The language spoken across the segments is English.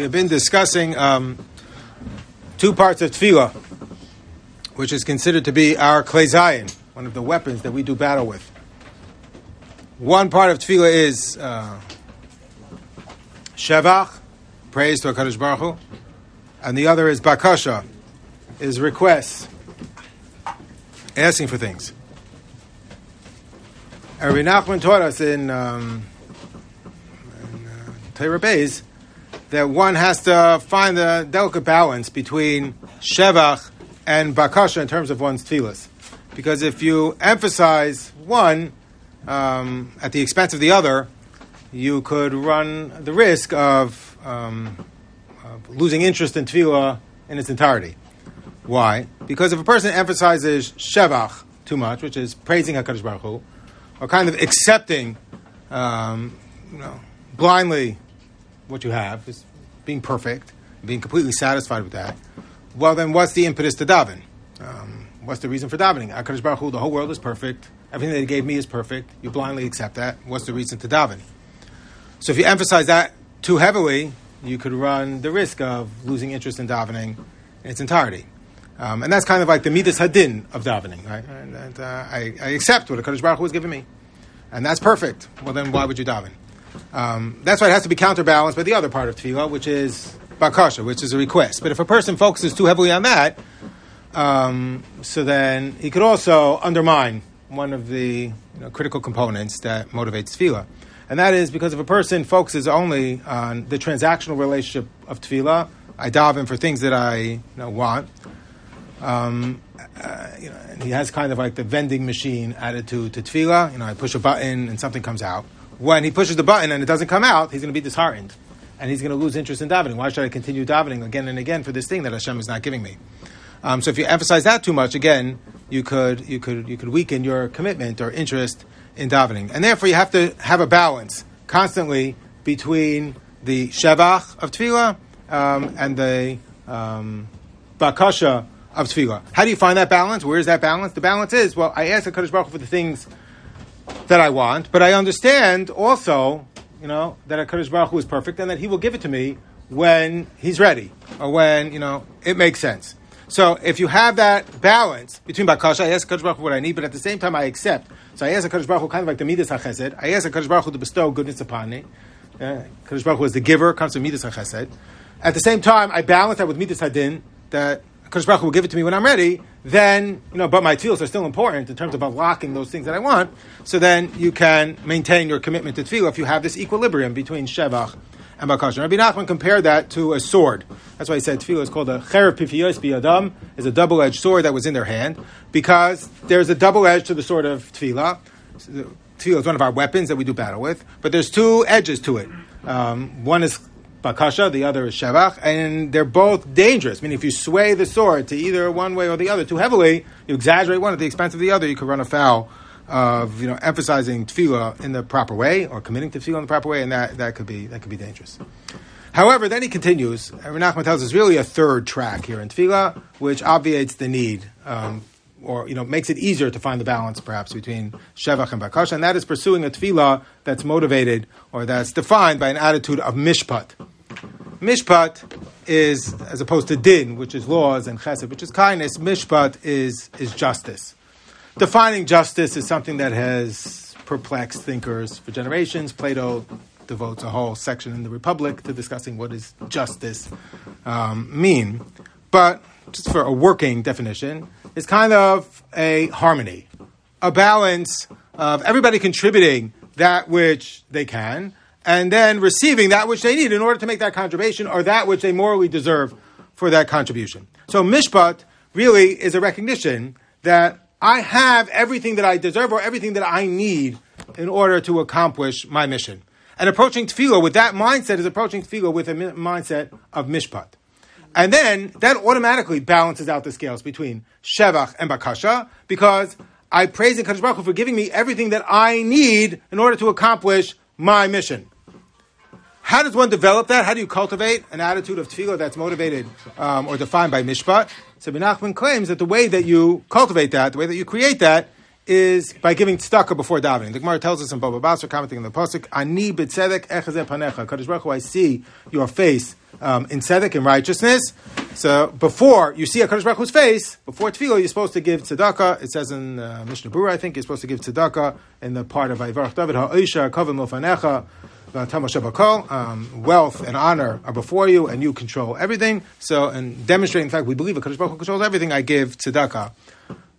We have been discussing um, two parts of tefillah, which is considered to be our klezayin, one of the weapons that we do battle with. One part of tefillah is uh, shevach, praise to Hakadosh Baruch Hu, and the other is bakasha, is requests, asking for things. Rabbi Nachman taught us in, um, in uh, Torah Beis that one has to find the delicate balance between shevach and bakasha in terms of one's tefillas. Because if you emphasize one um, at the expense of the other, you could run the risk of, um, of losing interest in tefillah in its entirety. Why? Because if a person emphasizes shevach too much, which is praising Hakadosh Baruch Hu, or kind of accepting, um, you know, blindly what you have, is being perfect, being completely satisfied with that, well, then what's the impetus to daven? Um, what's the reason for davening? HaKadosh Baruch Hu, the whole world is perfect. Everything that He gave me is perfect. You blindly accept that. What's the reason to daven? So if you emphasize that too heavily, you could run the risk of losing interest in davening in its entirety. Um, and that's kind of like the midas hadin of davening, right? And, and uh, I, I, accept what HaKadosh Baruch Hu has given me. And that's perfect. Well, then why would you daven? Um, that's why it has to be counterbalanced by the other part of tefillah, which is bakasha, which is a request. But if a person focuses too heavily on that, um, so then he could also undermine one of the you know, critical components that motivates tefillah. And that is because if a person focuses only on the transactional relationship of tefillah, I daven for things that I you know, want, um, uh, you know, and he has kind of like the vending machine attitude to tefillah. You know, I push a button and something comes out. When he pushes the button and it doesn't come out, he's going to be disheartened and he's going to lose interest in davening. Why should I continue davening again and again for this thing that Hashem is not giving me? Um, so if you emphasize that too much, again, you could you could you could weaken your commitment or interest in davening, and therefore you have to have a balance constantly between the shevach of tefillah um, and the um, bakasha of tefillah. How do you find that balance? Where is that balance? The balance is well, I ask the Kadosh Baruch for the things that I want, but I understand also you know, that HaKadosh Baruch Hu is perfect and that He will give it to me when He's ready or when, you know, it makes sense. So if you have that balance between Bakasha, I ask HaKadosh Baruch Hu what I need, but at the same time I accept. So I ask HaKadosh Baruch Hu kind of like the Midas HaChesed. I ask HaKadosh Baruch Hu to bestow goodness upon me. HaKadosh Baruch Hu is the giver, comes to Midas HaChesed. At the same time, I balance that with Midas Hadin, that HaKadosh Baruch Hu will give it to me when I'm ready, then, you know, but my tefillos are still important in terms of unlocking those things that I want. So then you can maintain your commitment to tefillah if you have this equilibrium between shevach and bakasha. Rabbi Nachman compared that to a sword. That's why he said tefillah is called a cherev pifiyos biyadam, is a double-edged sword that was in their hand, because there's a double edge to the sword of tefillah. Tefillah is one of our weapons that we do battle with, but there's two edges to it. Um, one is bakasha, the other is shevach, and they're both dangerous. I mean, if you sway the sword to either one way or the other too heavily, you exaggerate one at the expense of the other, you could run afoul of you know emphasizing tefillah in the proper way or committing to tefillah in the proper way, and that, that could be that could be dangerous. However, then he continues. Renachman tells us really a third track here in tefillah, which obviates the need. Um, or you know makes it easier to find the balance perhaps between shevach and bakasha, and that is pursuing a tefillah that's motivated or that's defined by an attitude of mishpat. Mishpat is, as opposed to din, which is laws, and chesed, which is kindness, mishpat is, is justice. Defining justice is something that has perplexed thinkers for generations. Plato devotes a whole section in the Republic to discussing what does justice um, mean. But just for a working definition, is kind of a harmony, a balance of everybody contributing that which they can, and then receiving that which they need in order to make that contribution or that which they morally deserve for that contribution. So mishpat really is a recognition that I have everything that I deserve or everything that I need in order to accomplish my mission. And approaching tefillah with that mindset is approaching tefillah with a mindset of mishpat. And then that automatically balances out the scales between shevach and bakasha because I praise Kadosh Baruch Hu for giving me everything that I need in order to accomplish my mission. How does one develop that? How do you cultivate an attitude of tefillah that's motivated um, or defined by mishpat? So Menachem claims that the way that you cultivate that, the way that you create that, is by giving tzedakah before davening. The Gemara tells us in Baba Basra, commenting on the pasuk, "Ani b'tzedek echazeh panecha." Kadosh Baruch I see your face um, in tzedek and righteousness. So before you see a Hu's face, before tefillah, you're supposed to give tzedakah. It says in uh, Mishnah Berurah, I think, you're supposed to give tzedakah in the part of Vayivarach David, Ha'isha, Kavim Lofanecha, um, wealth and honor are before you, and you control everything. So, and demonstrating the fact we believe a Kadosh Baruch controls everything, I give tzedakah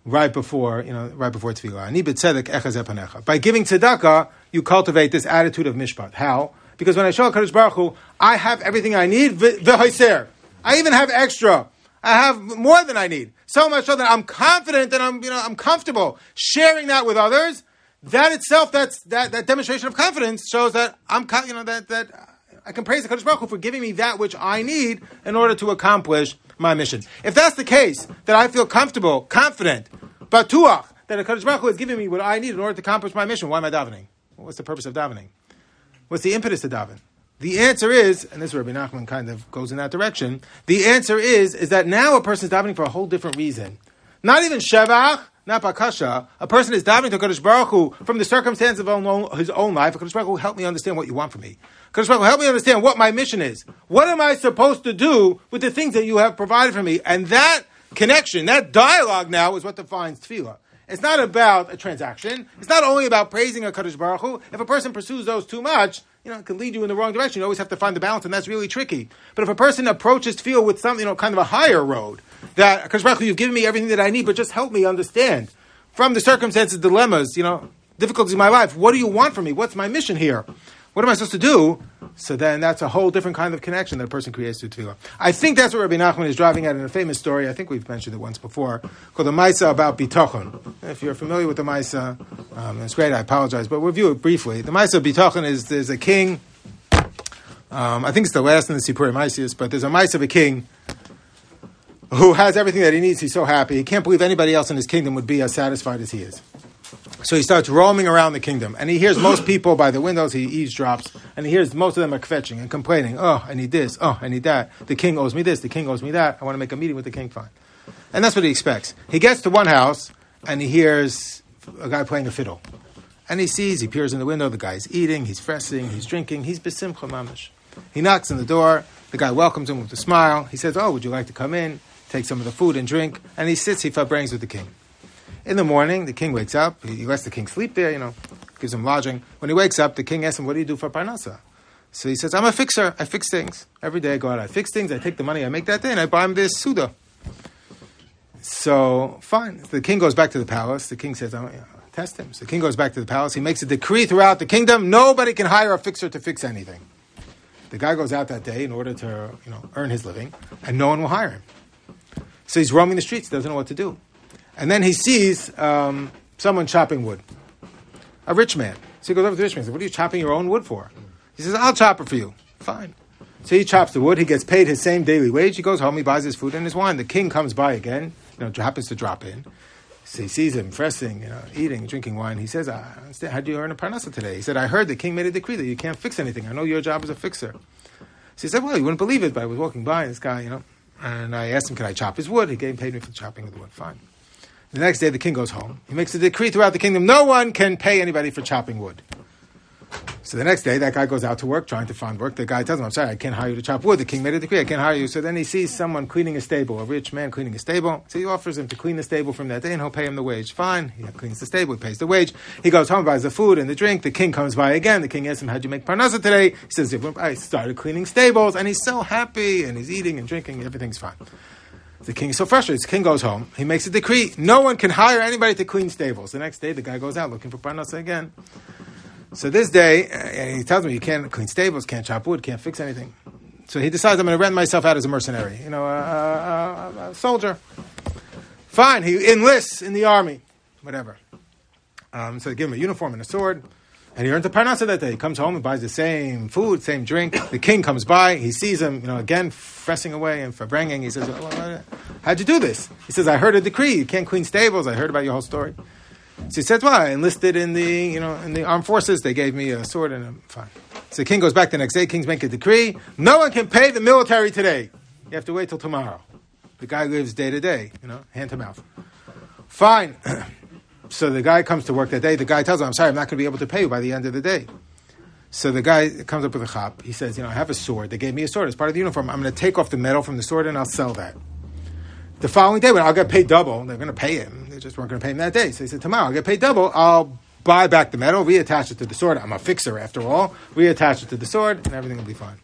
right before, you know, right before tefillah. By giving tzedakah, you cultivate this attitude of mishpat. How? Because when I show Kadosh Baruch Hu, I have everything I need. V'hoiser. I even have extra. I have more than I need. So much so that I'm confident and I'm, you know, I'm comfortable sharing that with others. That itself, that's, that, that demonstration of confidence shows that I'm, you know, that, that I can praise the Kadosh Baruch Hu for giving me that which I need in order to accomplish my mission. If that's the case, that I feel comfortable, confident, batuach, that a Kadosh Baruch Hu is giving me what I need in order to accomplish my mission, why am I davening? What's the purpose of davening? What's the impetus to daven? The answer is, and this Rabbi Nachman kind of goes in that direction. The answer is, is that now a person is davening for a whole different reason. Not even shevach, not bakasha. A person is davening to Kadosh Baruch Hu from the circumstance of his own life. Kadosh Baruch Hu, help me understand what you want from me. Kadosh Baruch Hu, help me understand what my mission is. What am I supposed to do with the things that you have provided for me? And that connection, that dialogue now is what defines tefillah. It's not about a transaction. It's not only about praising a Kadosh Baruch Hu. If a person pursues those too much, you know, it can lead you in the wrong direction. You always have to find the balance, and that's really tricky. But if a person approaches feel with some, you know, kind of a higher road, that Baruch you've given me everything that I need, but just help me understand from the circumstances, dilemmas, you know, difficulties in my life. What do you want from me? What's my mission here? What am I supposed to do? So then that's a whole different kind of connection that a person creates to tefillah. I think that's what Rabbi Nachman is driving at in a famous story. I think we've mentioned it once before, called the Maisa about Bitochon. If you're familiar with the Maisa, um, it's great. I apologize, but we'll review it briefly. The Maisa Bitochon is there's a king. Um, I think it's the last in the Sipur Maisius, but there's a Maisa of a king who has everything that he needs. He's so happy. He can't believe anybody else in his kingdom would be as satisfied as he is. So he starts roaming around the kingdom, and he hears most people by the windows. He eavesdrops, and he hears most of them are kvetching and complaining. Oh, I need this. Oh, I need that. The king owes me this. The king owes me that. I want to make a meeting with the king. Fine, and that's what he expects. He gets to one house, and he hears a guy playing a fiddle, and he sees. He peers in the window. The guy's eating. He's fressing. He's drinking. He's besimcha mamish. He knocks on the door. The guy welcomes him with a smile. He says, "Oh, would you like to come in? Take some of the food and drink." And he sits. He brains with the king. In the morning, the king wakes up. He lets the king sleep there, you know, gives him lodging. When he wakes up, the king asks him, What do you do for Parnasa? So he says, I'm a fixer. I fix things. Every day I go out, I fix things. I take the money I make that day and I buy him this Suda. So, fine. The king goes back to the palace. The king says, yeah, Test him. So the king goes back to the palace. He makes a decree throughout the kingdom nobody can hire a fixer to fix anything. The guy goes out that day in order to you know, earn his living, and no one will hire him. So he's roaming the streets, doesn't know what to do. And then he sees um, someone chopping wood, a rich man. So he goes over to the rich man and says, What are you chopping your own wood for? He says, I'll chop it for you. Fine. So he chops the wood. He gets paid his same daily wage. He goes home. He buys his food and his wine. The king comes by again. You know, happens to drop in. So he sees him fressing, you know, eating, drinking wine. He says, I understand. How do you earn a parnasa today? He said, I heard the king made a decree that you can't fix anything. I know your job is a fixer. So he said, Well, you wouldn't believe it, but I was walking by this guy, you know, and I asked him, Can I chop his wood? He gave, paid me for the chopping of the wood. Fine. The next day, the king goes home. He makes a decree throughout the kingdom no one can pay anybody for chopping wood. So the next day, that guy goes out to work, trying to find work. The guy tells him, I'm sorry, I can't hire you to chop wood. The king made a decree, I can't hire you. So then he sees someone cleaning a stable, a rich man cleaning a stable. So he offers him to clean the stable from that day, and he'll pay him the wage. Fine. He cleans the stable, he pays the wage. He goes home, buys the food and the drink. The king comes by again. The king asks him, How'd you make parnasa today? He says, I started cleaning stables. And he's so happy, and he's eating and drinking, everything's fine. The king is so frustrated. The king goes home. He makes a decree. No one can hire anybody to clean stables. The next day, the guy goes out looking for parnasa again. So this day, uh, he tells me you can't clean stables, can't chop wood, can't fix anything. So he decides I'm going to rent myself out as a mercenary, you know, a, a, a soldier. Fine, he enlists in the army, whatever. Um, so they give him a uniform and a sword. And he earns a parnasa that day. He comes home and buys the same food, same drink. The king comes by. He sees him, you know, again fressing away and bringing. He says, well, "How'd you do this?" He says, "I heard a decree. You can't clean stables. I heard about your whole story." So he says, "Well, I enlisted in the, you know, in the armed forces. They gave me a sword and a fine." So the king goes back the next day. Kings make a decree: no one can pay the military today. You have to wait till tomorrow. The guy lives day to day, you know, hand to mouth. Fine. so the guy comes to work that day. The guy tells him, I'm sorry, I'm not going to be able to pay you by the end of the day. So the guy comes up with a chop. He says, you know, I have a sword. They gave me a sword as part of the uniform. I'm going to take off the metal from the sword and I'll sell that. The following day, when I'll get paid double, they're going to pay him. They just weren't going to pay him that day. So he said, tomorrow I'll get paid double. I'll buy back the metal, reattach it to the sword. I'm a fixer after all. Reattach it to the sword, and everything will be fine.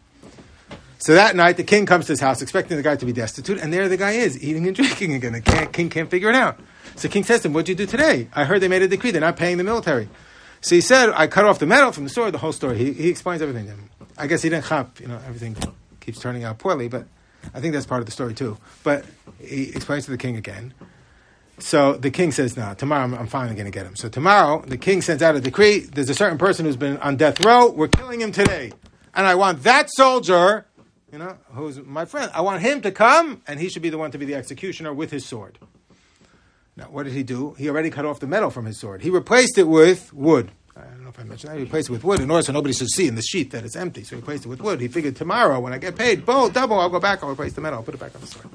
So that night, the king comes to his house expecting the guy to be destitute, and there the guy is, eating and drinking again. The king, king can't figure it out. So the king says to him, What'd you do today? I heard they made a decree, they're not paying the military. So he said, I cut off the metal from the sword, the whole story. He, he explains everything to him. I guess he didn't chop, you know, everything keeps turning out poorly, but I think that's part of the story too. But he explains to the king again. So the king says, "No, tomorrow I'm, I'm finally going to get him." So tomorrow the king sends out a decree. There's a certain person who's been on death row. We're killing him today, and I want that soldier, you know, who's my friend. I want him to come, and he should be the one to be the executioner with his sword. Now, what did he do? He already cut off the metal from his sword. He replaced it with wood. I don't know if I mentioned that. He replaced it with wood in order so nobody should see in the sheet that it's empty. So he replaced it with wood. He figured tomorrow when I get paid, boom, double, I'll go back, I'll replace the metal, I'll put it back on the sword.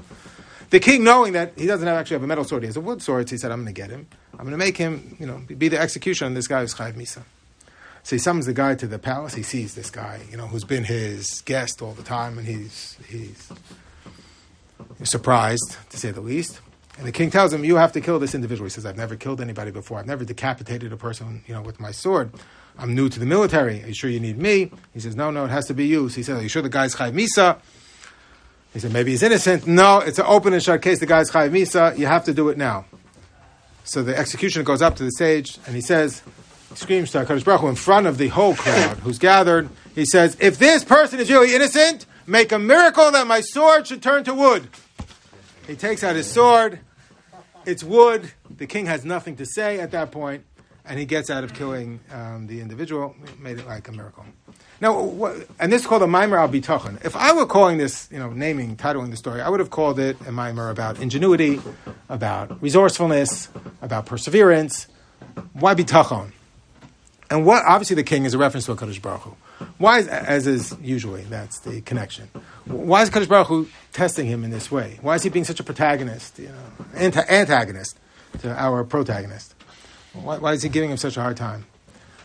The king, knowing that he doesn't have actually have a metal sword, he has a wood sword, so he said, I'm going to get him. I'm going to make him, you know, be the executioner on this guy who's Chayiv Misa. So he summons the guy to the palace. He sees this guy, you know, who's been his guest all the time, and he's, he's surprised, to say the least. And the king tells him, "You have to kill this individual." He says, "I've never killed anybody before. I've never decapitated a person, you know, with my sword. I'm new to the military. Are you sure you need me?" He says, "No, no, it has to be you." So he says, "Are you sure the guy's Chayiv Misa?" He said, "Maybe he's innocent." No, it's an open and shut case. The guy's Chayiv Misa. You have to do it now. So the executioner goes up to the stage and he says, screams to Hakadosh Baruch Hu in front of the whole crowd who's gathered. He says, "If this person is really innocent, make a miracle that my sword should turn to wood." He takes out his sword. It's wood. The king has nothing to say at that point, and he gets out of killing um, the individual. Made it like a miracle. Now, what, and this is called a mimer al bitachon. If I were calling this, you know, naming, titling the story, I would have called it a mimer about ingenuity, about resourcefulness, about perseverance. Why bitachon? And what obviously the king is a reference to a Kadosh Baruch Hu. Why, is, as is usually, that's the connection. Why is Kadosh Baruch Hu testing him in this way? Why is he being such a protagonist, you know, antagonist to our protagonist? Why, why, is he giving him such a hard time?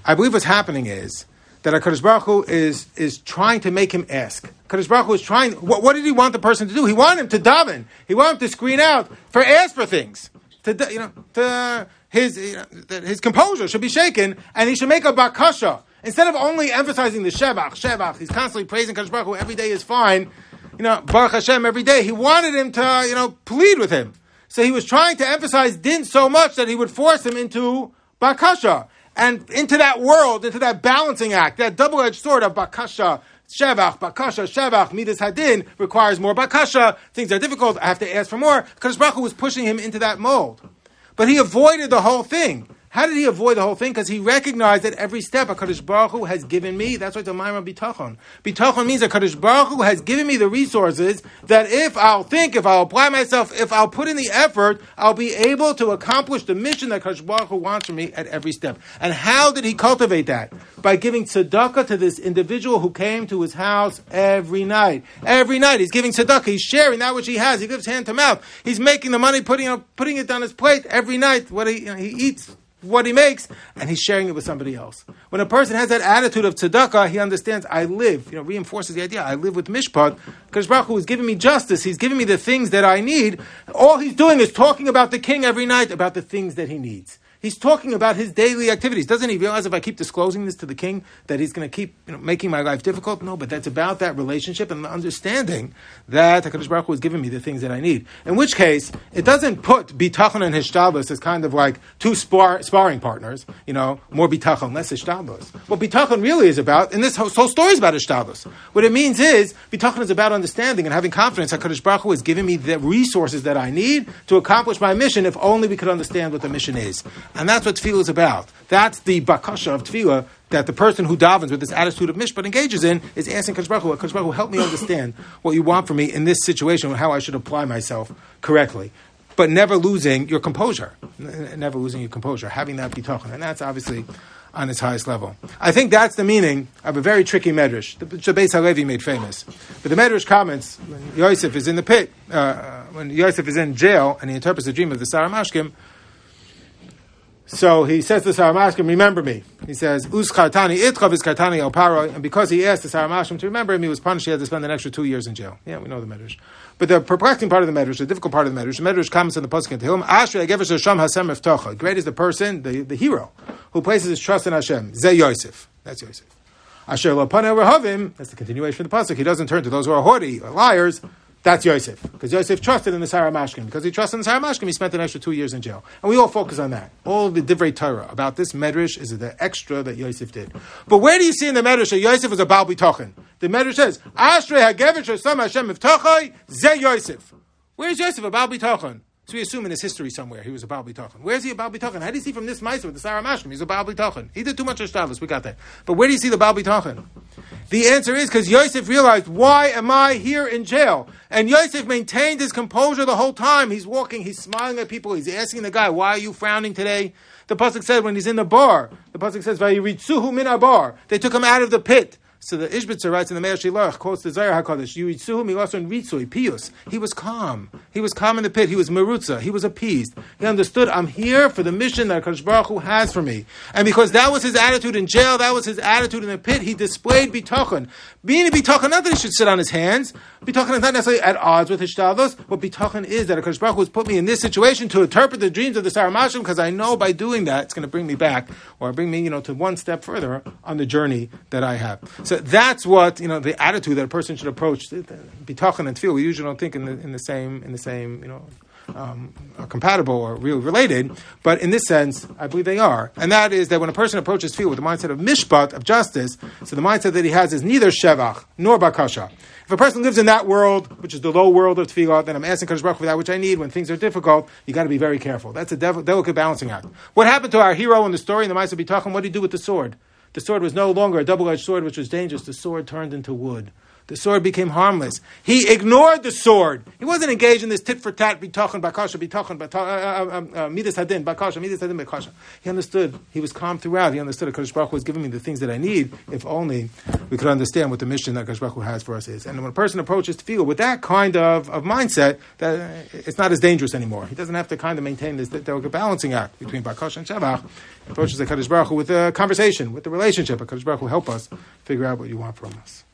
I believe what's happening is that Kadosh Baruch Hu is, is trying to make him ask. Kadosh Baruch Hu is trying, what, what, did he want the person to do? He wanted him to daven. He wanted him to screen out, for ask for things. To, you know, to, his, you know, his composure should be shaken, and he should make a bakasha. Instead of only emphasizing the Shevach, Shevach, he's constantly praising Kadosh Baruch Hu, every day is fine, you know, Baruch Hashem every day. He wanted him to, you know, plead with him. So he was trying to emphasize din so much that he would force him into bakasha. And into that world, into that balancing act, that double-edged sword of bakasha, Shevach, Bakasha, Shevach, Midas Hadin requires more Bakasha. Things are difficult. I have to ask for more. Kadosh Baruch Hu was pushing him into that mold. But he avoided the whole thing. How did he avoid the whole thing? Because he recognized that every step HaKadosh Baruch Hu has given me, that's why the Maimah Bitachon. Bitachon means HaKadosh Baruch Hu has given me the resources that if I'll think, if I'll apply myself, if I'll put in the effort, I'll be able to accomplish the mission that HaKadosh Baruch Hu wants from me at every step. And how did he cultivate that? By giving tzedakah to this individual who came to his house every night. Every night he's giving tzedakah. He's sharing that which he has. He gives hand to mouth. He's making the money, putting, putting it on his plate every night. What he, you know, he eats what he makes, and he's sharing it with somebody else. When a person has that attitude of tzedakah, he understands, I live, you know, reinforces the idea, I live with mishpat, because Baruch is giving me justice, he's giving me the things that I need. All he's doing is talking about the king every night, about the things that he needs. He's talking about his daily activities. Doesn't he realize if I keep disclosing this to the king that he's going to keep you know, making my life difficult? No, but that's about that relationship and the understanding that HaKadosh Baruch Hu has given me the things that I need. In which case, it doesn't put bitachon and hishtadlus as kind of like two spar, sparring partners, you know, more bitachon, less hishtadlus. What bitachon really is about, and this whole, whole story is about hishtadlus. What it means is, bitachon is about understanding and having confidence HaKadosh Baruch Hu has given me the resources that I need to accomplish my mission if only we could understand what the mission is. And that's what tefillah is about. That's the bakasha of tefillah that the person who davens with this attitude of mishpat engages in is asking Kadosh Baruch Hu, help me understand what you want from me in this situation and how I should apply myself correctly. But never losing your composure. Never losing your composure. Having that bitachon. And that's obviously on its highest level. I think that's the meaning of a very tricky medrash. The Beis Halevi made famous. But the medrash comments when Yosef is in the pit, uh, when Yosef is in jail and he interprets the dream of the Saramashkim, So he says to Saramashkim, remember me. He says, Us kartani itchav is kartani el paro. And because he asked the Saramashkim to remember him, he was punished. He had to spend an extra two years in jail. Yeah, we know the Medrash. But the perplexing part of the Medrash, the difficult part of the Medrash, the Medrash comments on the Pasuk in Tehillim, Ashrei Gevish Hashem Hasem Eftocha. Great is the person, the, the hero, who places his trust in Hashem. Ze Yosef. That's Yosef. Asher Lapane Rehavim, that's the continuation of the Pasuk. He doesn't turn to those who are haughty or liars. That's Yosef. Because Yosef trusted in the Saramashkim. Because he trusted in the Saramashkim, he spent an extra two years in jail. And we all focus on that. All the Divrei Torah about this Medrash is the extra that Yosef did. But where do you see in the Medrash that Yosef was a Baal B'tochen? The Medrash says, Ashrei HaGevich Hashem Hashem Ze Yosef. Where's Yosef a Baal B'tochen? So we assume in his history somewhere he was a Baal B'tochen. Where's he a Baal B'tochen? How do you see from this Meiser with the Saramashkim? He's a Baal B'tochen. He did too much Ashtavis, we got that. But where do you see the Baal B'tochen? The answer is because Yosef realized, why am I here in jail? And Yosef maintained his composure the whole time. He's walking, he's smiling at people, he's asking the guy, why are you frowning today? The Pasuk said when he's in the bar, the Pasuk says, min bar. They took him out of the pit. So the Ishbitzer writes in the Mei HaShiloach, quotes the Zohar HaKadosh, Yuritzuhu milason ritzui, pius. He was calm. He was calm in the pit. He was merutza. He was appeased. He understood, I'm here for the mission that HaKadosh Baruch Hu has for me. And because that was his attitude in jail, that was his attitude in the pit, he displayed bitachon. Being a bitachon, not that he should sit on his hands. Bitachon is not necessarily at odds with his Hishtadlus. What bitachon is that HaKadosh Baruch Hu has put me in this situation to interpret the dreams of the Saramashkim because I know by doing that it's going to bring me back or bring me, you know, to one step further on the journey that I have. So that's what you know the attitude that a person should approach bitachon and tefillah. We usually don't think in the in the same in the same you know. Um, are compatible or real related, but in this sense, I believe they are. And that is that when a person approaches tefillah with the mindset of mishpat, of justice, so the mindset that he has is neither shevach nor bakasha. If a person lives in that world, which is the low world of tefillah, then I'm asking Kadosh Baruch for that which I need when things are difficult. You got to be very careful. That's a delicate balancing act. What happened to our hero in the story in the Ma'aseh Bitachon? What did he do with the sword? The sword was no longer a double-edged sword, which was dangerous. The sword turned into wood. The sword became harmless. He ignored the sword. He wasn't engaged in this tit for tat, bitachon, bakasha, bitachon, uh, uh, um, uh, midas hadin, bakasha, midas hadin, bakasha. He understood. He was calm throughout. He understood that Kadosh Baruch Hu was giving me the things that I need. If only we could understand what the mission that Kadosh Baruch Hu has for us is. And when a person approaches feel with that kind of, of mindset, that it's not as dangerous anymore. He doesn't have to kind of maintain this delicate balancing act between bakasha and shabach. He approaches the Kadosh Baruch Hu with a conversation, with the relationship. A Kadosh Baruch Hu help us figure out what you want from us.